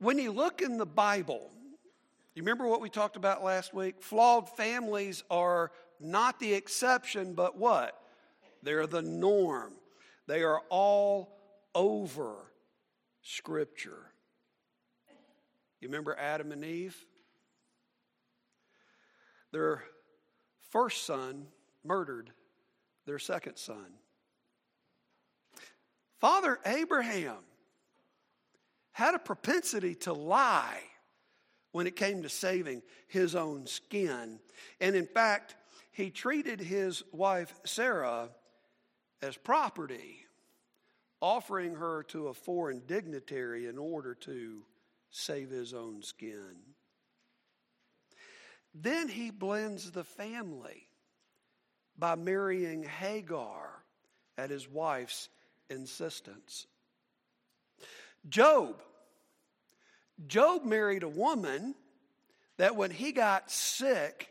When you look in the Bible, you remember what we talked about last week? Flawed families are not the exception, but what? They're the norm. They are all over Scripture. You remember Adam and Eve? Their first son murdered their second son. Father Abraham had a propensity to lie when it came to saving his own skin. And in fact, he treated his wife Sarah as property, offering her to a foreign dignitary in order to save his own skin. Then he blends the family by marrying Hagar at his wife's insistence. Job. Job married a woman that when he got sick,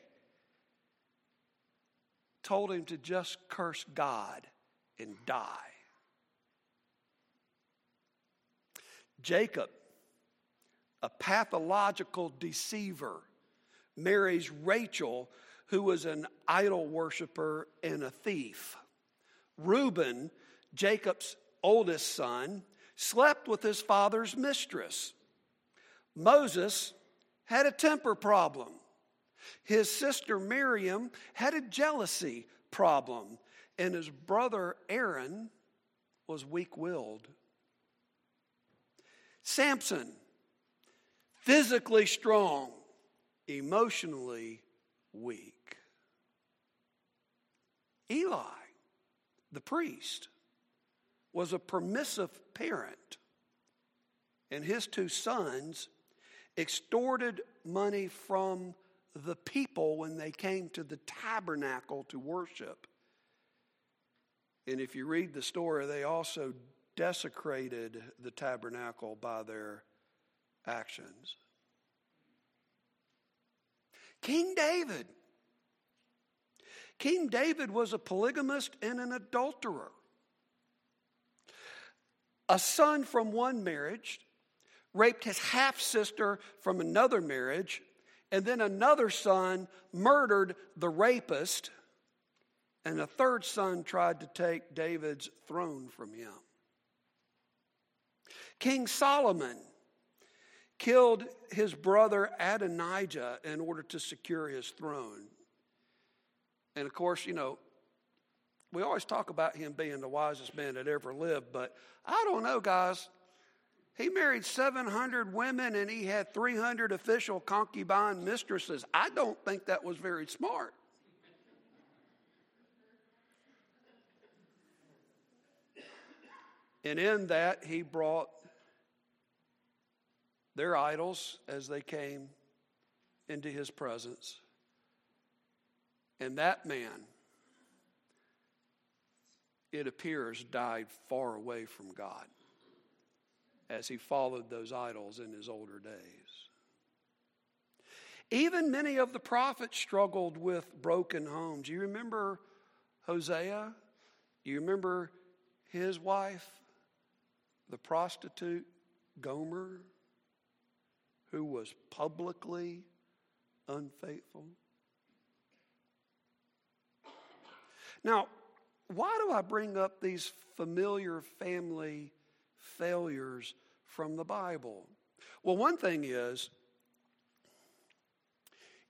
told him to just curse God and die. Jacob, a pathological deceiver, marries Rachel, who was an idol worshiper and a thief. Reuben, Jacob's oldest son, slept with his father's mistress. Moses had a temper problem. His sister Miriam had a jealousy problem, and his brother Aaron was weak willed. Samson, physically strong, emotionally weak. Eli, the priest, was a permissive parent, and his two sons extorted money from the people when they came to the tabernacle to worship. And if you read the story, they also desecrated the tabernacle by their actions. King David. King David was a polygamist and an adulterer. A son from one marriage raped his half sister from another marriage, and then another son murdered the rapist, and a third son tried to take David's throne from him. King Solomon killed his brother Adonijah in order to secure his throne. And of course, you know, we always talk about him being the wisest man that ever lived, but I don't know, guys. He married 700 women and he had 300 official concubine mistresses. I don't think that was very smart. And in that, he brought their idols as they came into his presence. And that man, it appears, died far away from God as he followed those idols in his older days. Even many of the prophets struggled with broken homes. You remember Hosea? You remember his wife, the prostitute Gomer, who was publicly unfaithful? Now, why do I bring up these familiar family failures from the Bible? Well, one thing is,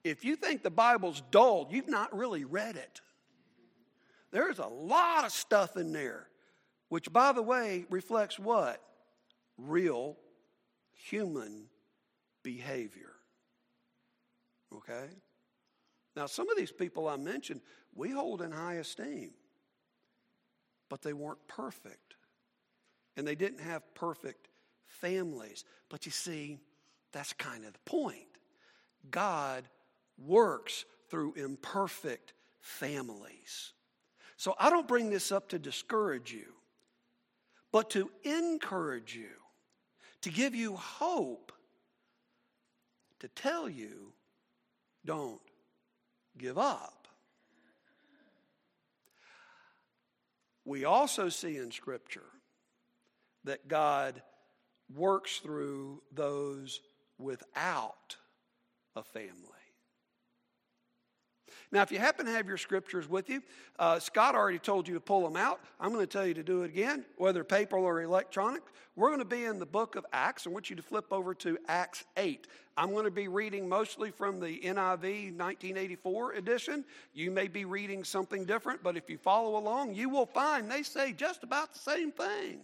if you think the Bible's dull, you've not really read it. There's a lot of stuff in there, which, by the way, reflects what? Real human behavior. Okay? Now, some of these people I mentioned, we hold in high esteem, but they weren't perfect and they didn't have perfect families. But you see, that's kind of the point. God works through imperfect families. So I don't bring this up to discourage you, but to encourage you, to give you hope, to tell you don't give up. We also see in Scripture that God works through those without a family. Now, if you happen to have your scriptures with you, uh, Scott already told you to pull them out. I'm going to tell you to do it again, whether paper or electronic. We're going to be in the book of Acts. I want you to flip over to Acts 8. I'm going to be reading mostly from the NIV 1984 edition. You may be reading something different, but if you follow along, you will find they say just about the same thing.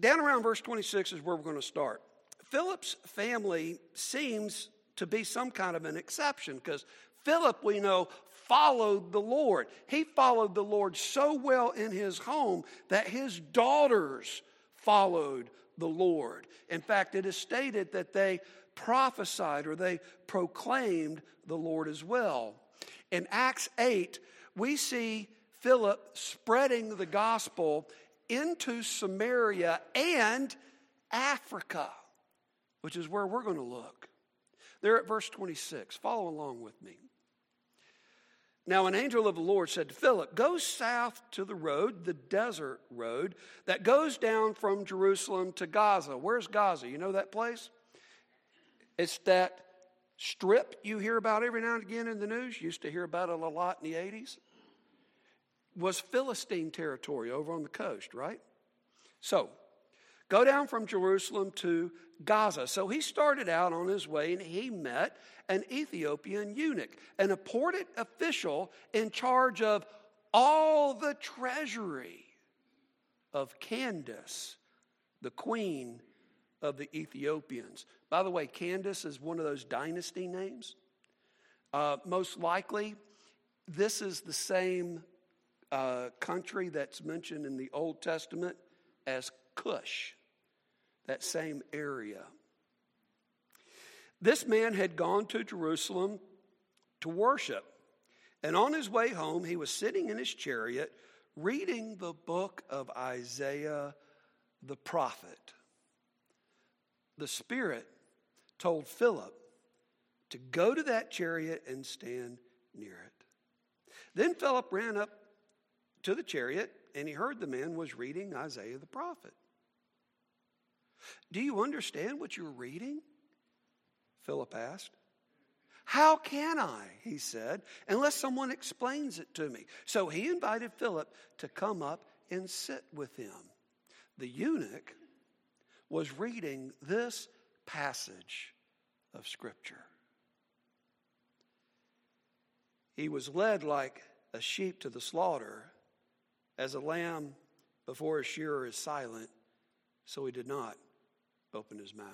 Down around verse 26 is where we're going to start. Philip's family seems to be some kind of an exception because Philip, we know, followed the Lord. He followed the Lord so well in his home that his daughters followed the Lord. In fact, it is stated that they prophesied or they proclaimed the Lord as well. In Acts 8, we see Philip spreading the gospel into Samaria and Africa, which is where we're going to look. There at verse 26. Follow along with me. Now, an angel of the Lord said to Philip, Go south to the road, the desert road, that goes down from Jerusalem to Gaza. Where's Gaza? You know that place? It's that strip you hear about every now and again in the news. Used to hear about it a lot in the 80s. Was Philistine territory over on the coast, right? So, go down from Jerusalem to Gaza. So he started out on his way and he met an Ethiopian eunuch, an important official in charge of all the treasury of Candace, the queen of the Ethiopians. By the way, Candace is one of those dynasty names. Uh, most likely, this is the same uh, country that's mentioned in the Old Testament as Cush that same area. This man had gone to Jerusalem to worship. And on his way home, he was sitting in his chariot reading the book of Isaiah the prophet. The Spirit told Philip to go to that chariot and stand near it. Then Philip ran up to the chariot and he heard the man was reading Isaiah the prophet. Do you understand what you're reading? Philip asked. How can I, he said, unless someone explains it to me? So he invited Philip to come up and sit with him. The eunuch was reading this passage of Scripture. He was led like a sheep to the slaughter, as a lamb before a shearer is silent, so he did not open his mouth.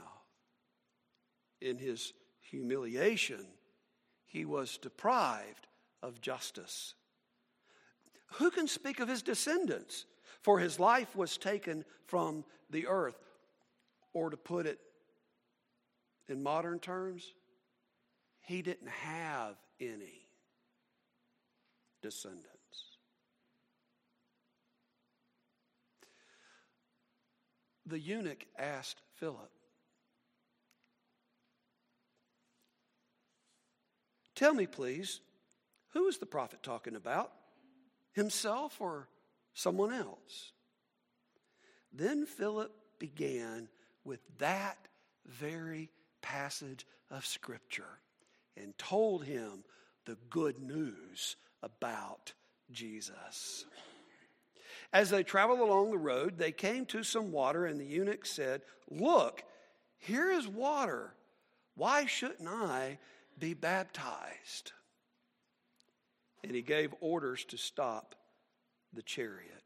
In his humiliation, he was deprived of justice. Who can speak of his descendants? For his life was taken from the earth. Or to put it in modern terms, he didn't have any descendants. The eunuch asked Philip. Tell me, please, who is the prophet talking about? Himself or someone else? Then Philip began with that very passage of Scripture and told him the good news about Jesus. As they traveled along the road, they came to some water, and the eunuch said, Look, here is water. Why shouldn't I be baptized? And he gave orders to stop the chariot.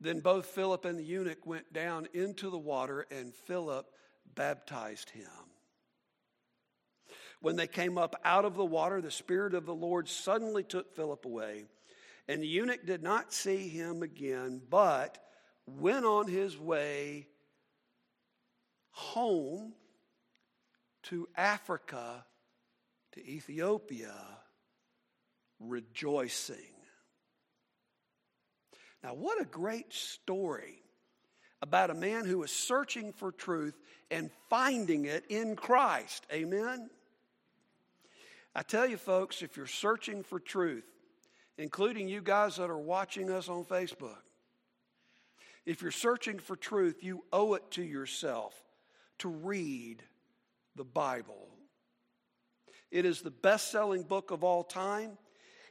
Then both Philip and the eunuch went down into the water, and Philip baptized him. When they came up out of the water, the Spirit of the Lord suddenly took Philip away and the eunuch did not see him again, but went on his way home to Africa, to Ethiopia, rejoicing. Now, what a great story about a man who was searching for truth and finding it in Christ. Amen? I tell you, folks, if you're searching for truth, including you guys that are watching us on Facebook. if you're searching for truth, you owe it to yourself to read the Bible. It is the best selling book of all time.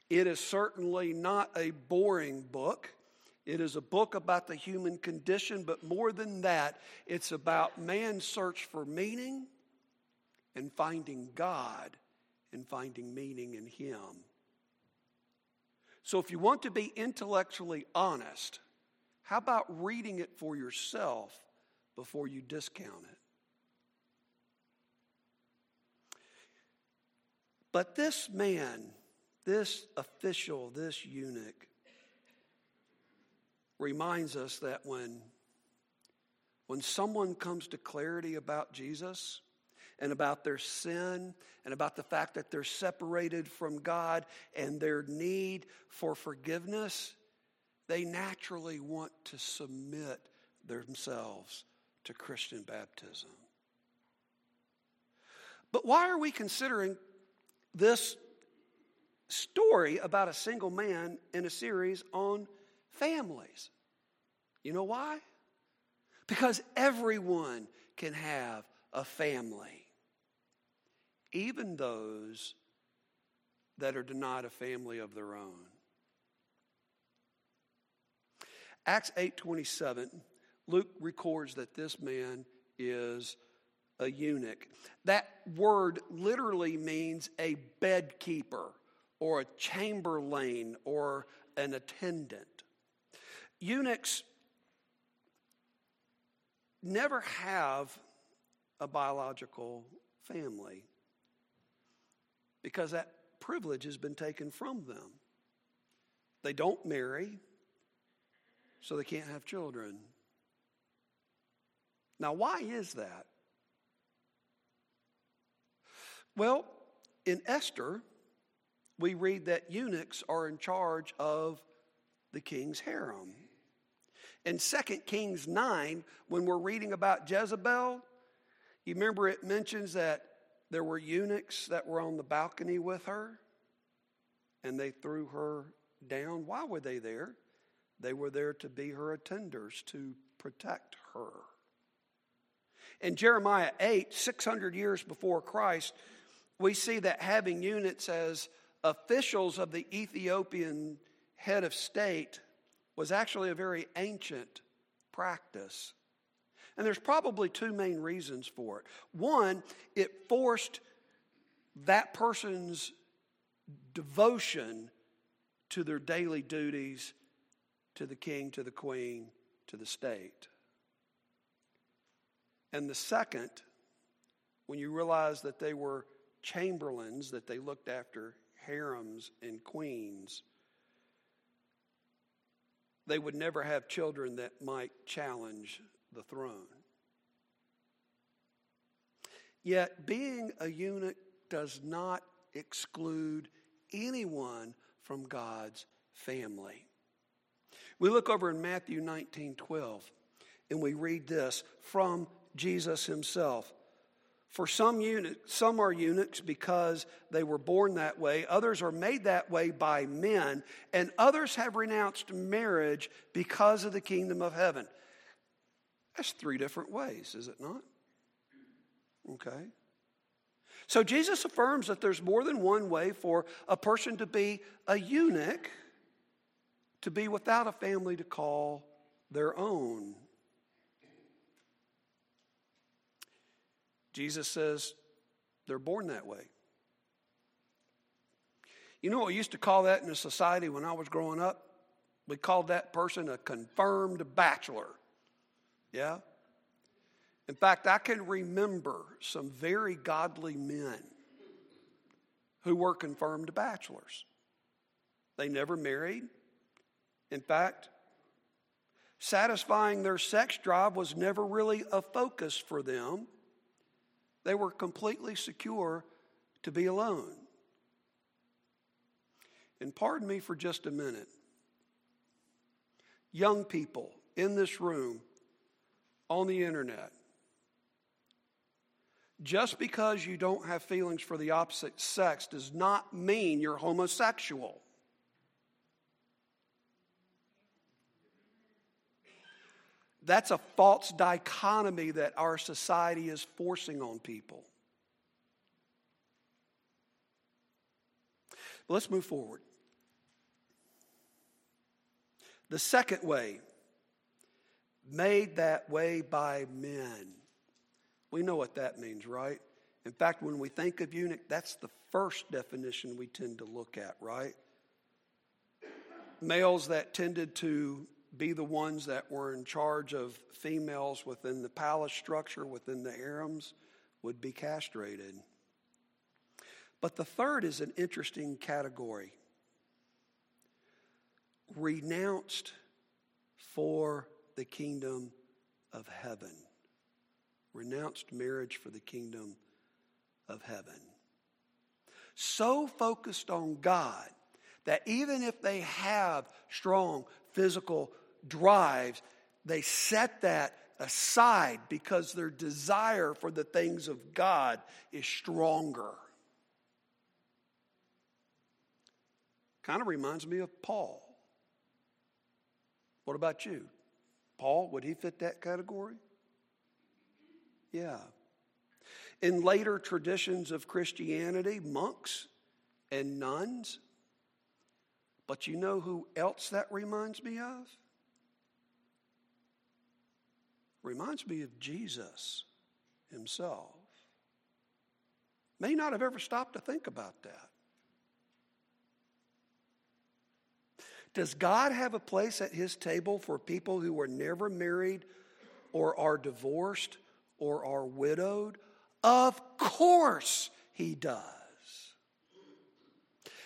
It is certainly not a boring book. It is a book about the human condition, but more than that, it's about man's search for meaning and finding God and finding meaning in Him. So, if you want to be intellectually honest, how about reading it for yourself before you discount it? But this man, this official, this eunuch, reminds us that when, when someone comes to clarity about Jesus and about their sin and about the fact that they're separated from God and their need for forgiveness, they naturally want to submit themselves to Christian baptism. But why are we considering this story about a single man in a series on families. You know why? Because everyone can have a family, even those that are denied a family of their own. Acts 8:27 Luke records that this man is a eunuch. That word literally means a bedkeeper or a chamberlain or an attendant. Eunuchs never have a biological family because that privilege has been taken from them. They don't marry, so they can't have children. Now, why is that? Well, in Esther, we read that eunuchs are in charge of the king's harem. In 2 Kings 9, when we're reading about Jezebel, you remember it mentions that there were eunuchs that were on the balcony with her and they threw her down. Why were they there? They were there to be her attenders, to protect her. In Jeremiah 8, 600 years before Christ, we see that having eunuchs as officials of the Ethiopian head of state was actually a very ancient practice. And there's probably two main reasons for it. One, it forced that person's devotion to their daily duties to the king, to the queen, to the state. And the second, when you realize that they were chamberlains, that they looked after harems and queens, they would never have children that might challenge the throne. Yet, being a eunuch does not exclude anyone from God's family. We look over in Matthew 19 12, and we read this from Jesus himself. For some, eunuch, some are eunuchs because they were born that way, others are made that way by men, and others have renounced marriage because of the kingdom of heaven. That's three different ways, is it not? Okay. So Jesus affirms that there's more than one way for a person to be a eunuch, to be without a family to call their own. Jesus says they're born that way. You know what we used to call that in a society when I was growing up? We called that person a confirmed bachelor. Yeah? In fact, I can remember some very godly men who were confirmed bachelors. They never married. In fact, satisfying their sex drive was never really a focus for them. They were completely secure to be alone. And pardon me for just a minute. Young people in this room, on the internet, just because you don't have feelings for the opposite sex does not mean you're homosexual. That's a false dichotomy that our society is forcing on people. But let's move forward. The second way, made that way by men. We know what that means, right? In fact, when we think of eunuch, that's the first definition we tend to look at, right? Males that tended to be the ones that were in charge of females within the palace structure, within the harems, would be castrated. But the third is an interesting category renounced for the kingdom of heaven. Renounced marriage for the kingdom of heaven. So focused on God that even if they have strong physical drives, they set that aside because their desire for the things of God is stronger. Kind of reminds me of Paul. What about you? Paul, would he fit that category? Yeah. In later traditions of Christianity, monks and nuns. But you know who else that reminds me of? Reminds me of Jesus himself. May not have ever stopped to think about that. Does God have a place at his table for people who are never married or are divorced or are widowed? Of course he does.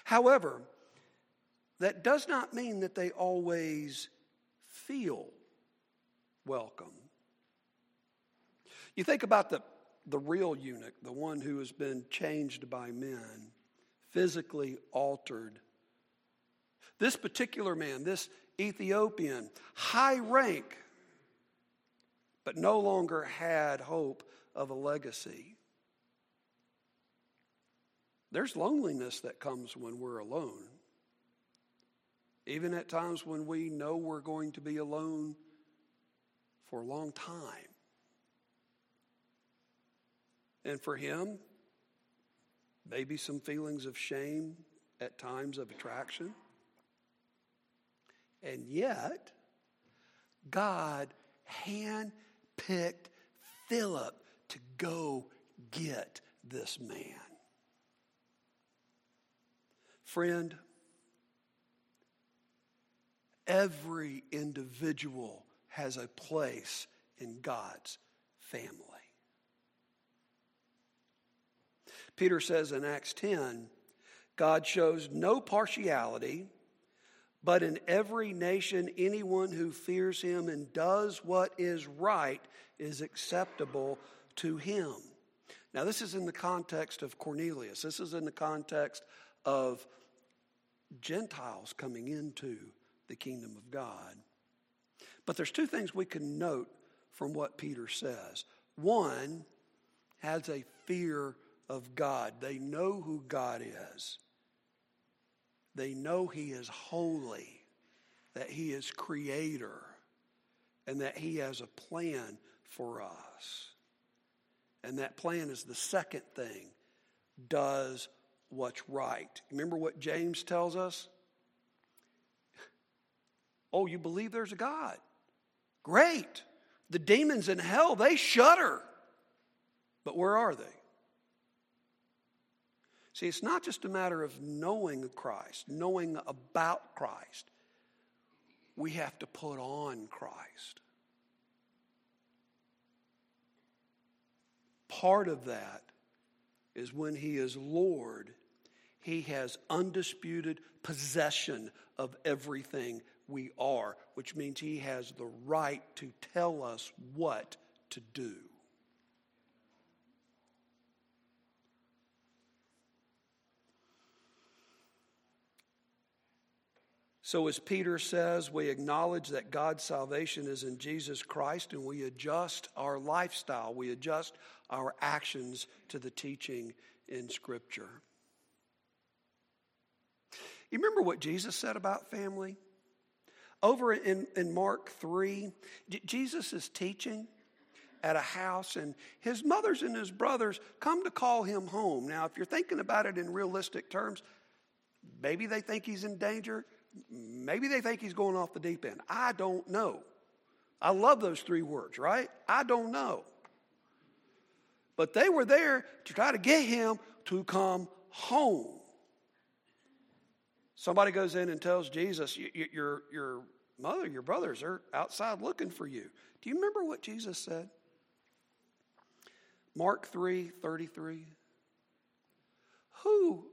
However, that does not mean that they always feel welcome. You think about the, the real eunuch, the one who has been changed by men, physically altered this particular man, this Ethiopian, high rank, but no longer had hope of a legacy. There's loneliness that comes when we're alone. Even at times when we know we're going to be alone for a long time. And for him, maybe some feelings of shame at times of attraction. And yet, God handpicked Philip to go get this man. Friend, every individual has a place in God's family. Peter says in Acts 10 God shows no partiality but in every nation, anyone who fears him and does what is right is acceptable to him. Now, this is in the context of Cornelius. This is in the context of Gentiles coming into the kingdom of God. But there's two things we can note from what Peter says. One has a fear of God, they know who God is. They know He is holy, that He is creator, and that He has a plan for us. And that plan is the second thing does what's right. Remember what James tells us? Oh, you believe there's a God? Great. The demons in hell, they shudder. But where are they? See, it's not just a matter of knowing Christ, knowing about Christ. We have to put on Christ. Part of that is when He is Lord, He has undisputed possession of everything we are, which means He has the right to tell us what to do. So, as Peter says, we acknowledge that God's salvation is in Jesus Christ and we adjust our lifestyle, we adjust our actions to the teaching in Scripture. You remember what Jesus said about family? Over in, in Mark 3, J- Jesus is teaching at a house, and his mothers and his brothers come to call him home. Now, if you're thinking about it in realistic terms, maybe they think he's in danger. Maybe they think he's going off the deep end. I don't know. I love those three words, right? I don't know. But they were there to try to get him to come home. Somebody goes in and tells Jesus, your, your mother, your brothers are outside looking for you. Do you remember what Jesus said? Mark 3 33. Who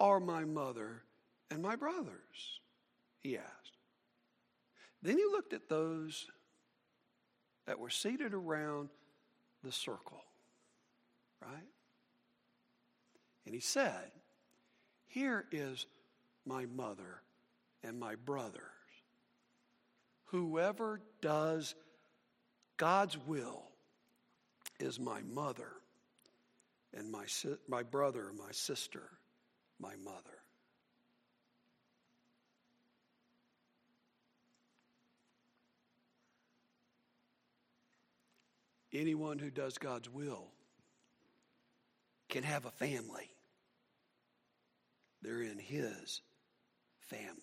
are my mother and my brothers? He asked. Then he looked at those that were seated around the circle, right? And he said, Here is my mother and my brothers. Whoever does God's will is my mother and my, my brother, my sister, my mother. Anyone who does God's will can have a family. They're in His family.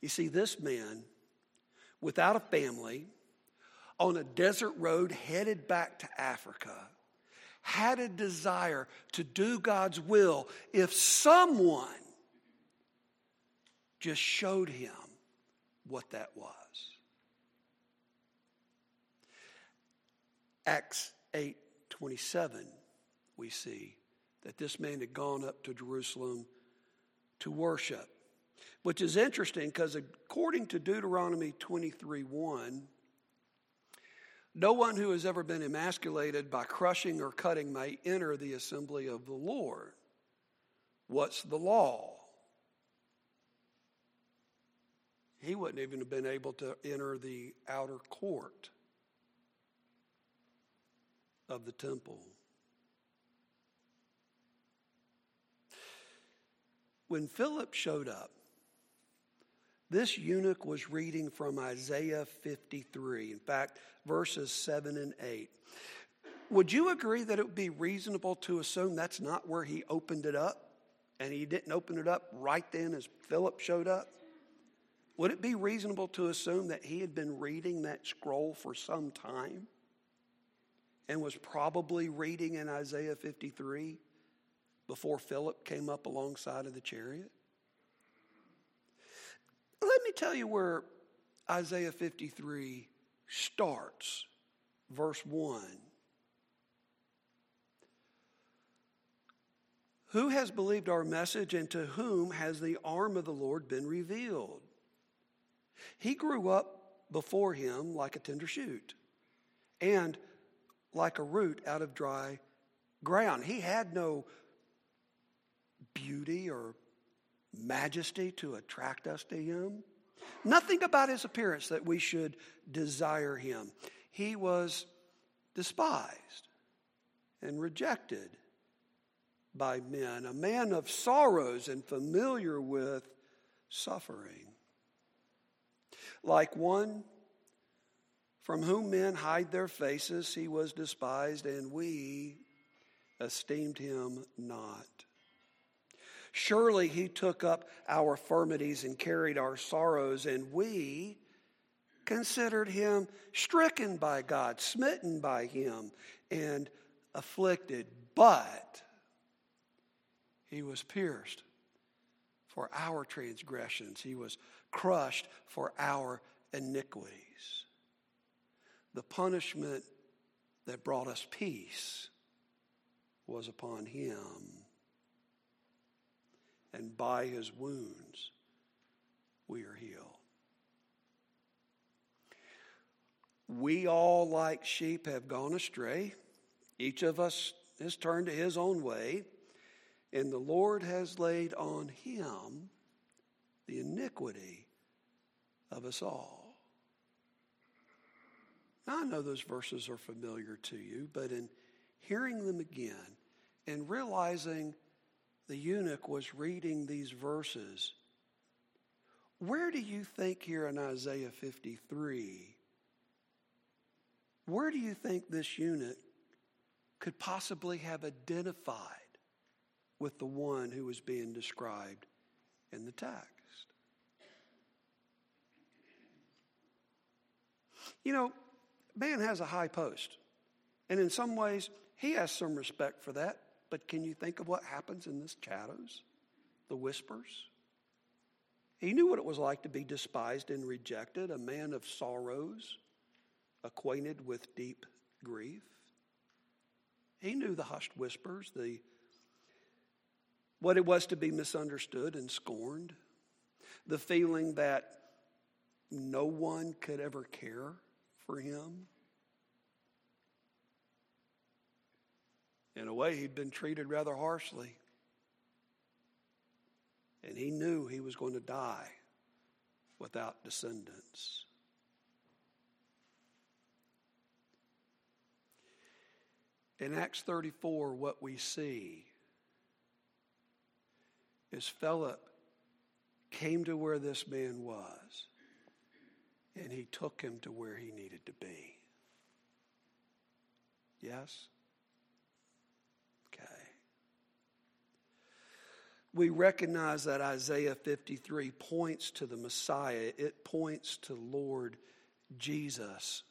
You see, this man, without a family, on a desert road headed back to Africa, had a desire to do God's will if someone just showed him what that was. Acts 8 27, we see that this man had gone up to Jerusalem to worship, which is interesting because according to Deuteronomy 23 1, no one who has ever been emasculated by crushing or cutting may enter the assembly of the Lord. What's the law? He wouldn't even have been able to enter the outer court of the temple. When Philip showed up, this eunuch was reading from Isaiah 53, in fact, verses 7 and 8. Would you agree that it would be reasonable to assume that's not where he opened it up? And he didn't open it up right then as Philip showed up? Would it be reasonable to assume that he had been reading that scroll for some time and was probably reading in Isaiah 53 before Philip came up alongside of the chariot? Let me tell you where Isaiah 53 starts, verse 1. Who has believed our message, and to whom has the arm of the Lord been revealed? He grew up before him like a tender shoot, and like a root out of dry ground. He had no beauty or majesty to attract us to him. Nothing about his appearance that we should desire him. He was despised and rejected by men, a man of sorrows and familiar with suffering. Like one from whom men hide their faces, he was despised, and we esteemed him not. Surely he took up our infirmities and carried our sorrows, and we considered him stricken by God, smitten by him, and afflicted. But he was pierced for our transgressions, he was crushed for our iniquities. The punishment that brought us peace was upon him and by his wounds we are healed. We all, like sheep, have gone astray. Each of us has turned to his own way, and the Lord has laid on him the iniquity of us all. Now, I know those verses are familiar to you, but in hearing them again and realizing the eunuch was reading these verses, Where do you think here in Isaiah 53, where do you think this eunuch could possibly have identified with the one who was being described in the text? You know, man has a high post. And in some ways, he has some respect for that. But can you think of what happens in the shadows, the whispers? He knew what it was like to be despised and rejected, a man of sorrows, acquainted with deep grief. He knew the hushed whispers, the what it was to be misunderstood and scorned, the feeling that no one could ever care for him. In a way, he'd been treated rather harshly. And he knew he was going to die without descendants. In Acts 34, what we see is Philip came to where this man was and he took him to where he needed to be. Yes? Okay. We recognize that Isaiah 53 points to the Messiah, it points to Lord Jesus.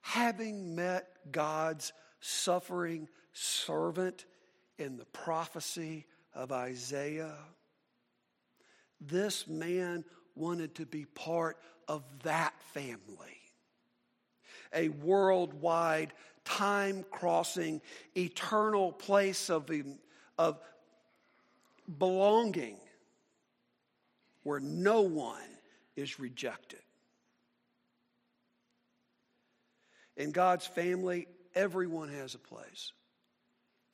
Having met God's suffering servant in the prophecy of Isaiah, this man wanted to be part of that family. A worldwide time crossing, eternal place of, of belonging where no one is rejected. In God's family, everyone has a place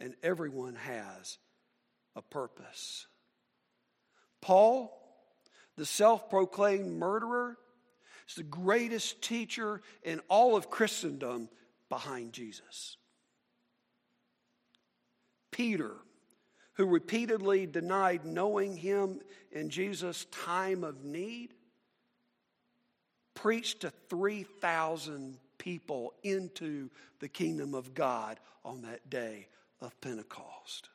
and everyone has a purpose. Paul, the self proclaimed murderer, is the greatest teacher in all of Christendom behind Jesus. Peter, who repeatedly denied knowing him in Jesus' time of need, preached to 3,000 people into the kingdom of God on that day of Pentecost.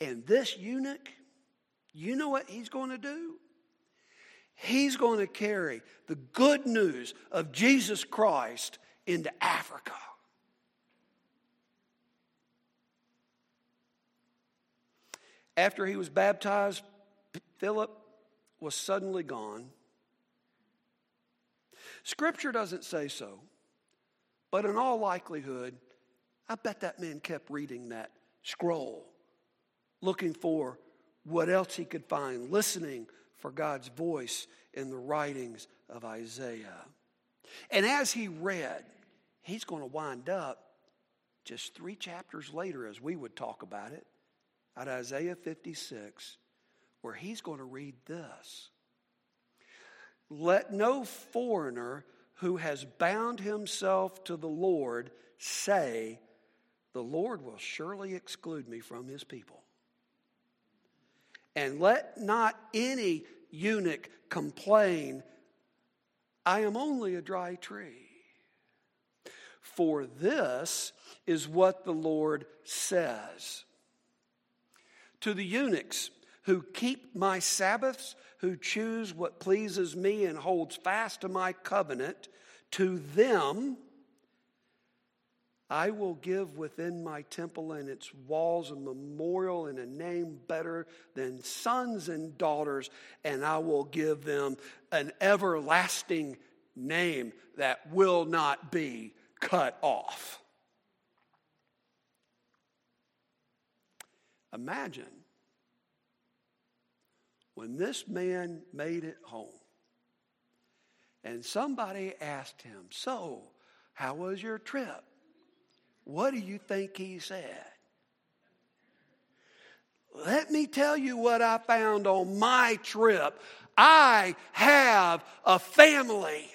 And this eunuch, you know what he's going to do? He's going to carry the good news of Jesus Christ into Africa. After he was baptized, Philip was suddenly gone. Scripture doesn't say so, but in all likelihood, I bet that man kept reading that scroll, looking for what else he could find, listening for God's voice in the writings of Isaiah. And as he read, he's going to wind up just three chapters later, as we would talk about it, at Isaiah 56, where he's going to read this Let no foreigner who has bound himself to the Lord say, The Lord will surely exclude me from his people. And let not any eunuch complain, I am only a dry tree. For this is what the Lord says. To the eunuchs who keep my Sabbaths, who choose what pleases me and holds fast to my covenant, to them I will give within my temple and its walls a memorial and a name better than sons and daughters, and I will give them an everlasting name that will not be cut off. Imagine when this man made it home and somebody asked him, So, how was your trip? What do you think he said? Let me tell you what I found on my trip. I have a family.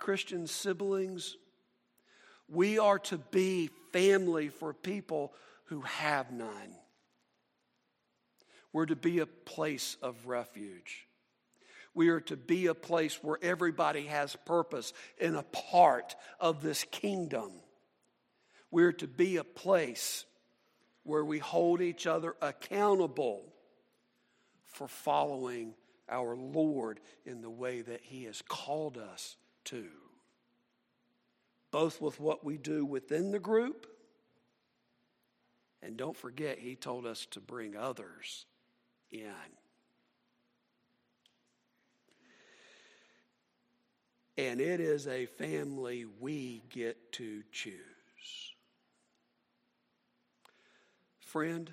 Christian siblings, we are to be family for people who have none. We're to be a place of refuge. We are to be a place where everybody has purpose and a part of this kingdom. We're to be a place where we hold each other accountable for following our Lord in the way that He has called us to. Both with what we do within the group, and don't forget, He told us to bring others in. And it is a family we get to choose. Friend,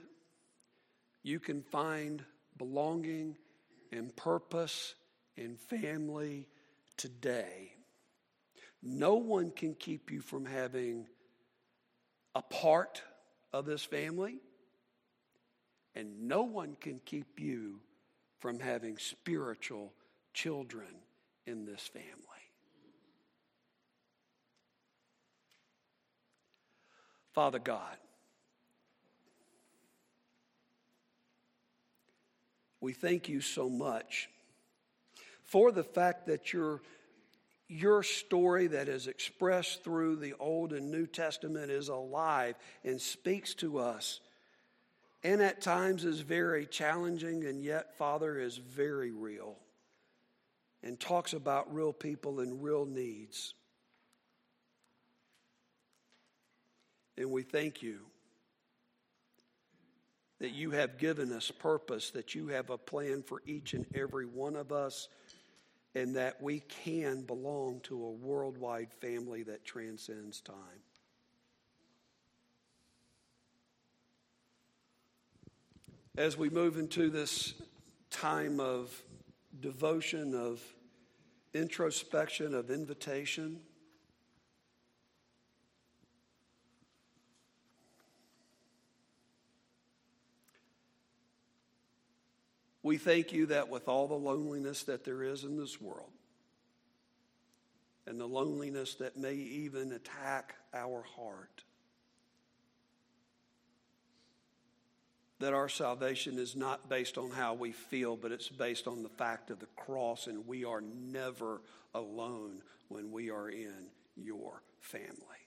you can find belonging and purpose in family today. No one can keep you from having a part of this family, and no one can keep you from having spiritual children in this family. Father God, we thank you so much for the fact that your, your story that is expressed through the Old and New Testament is alive and speaks to us. And at times is very challenging, and yet, Father, is very real and talks about real people and real needs. And we thank you that you have given us purpose, that you have a plan for each and every one of us, and that we can belong to a worldwide family that transcends time. As we move into this time of devotion, of introspection, of invitation, We thank you that with all the loneliness that there is in this world, and the loneliness that may even attack our heart, that our salvation is not based on how we feel, but it's based on the fact of the cross, and we are never alone when we are in your family.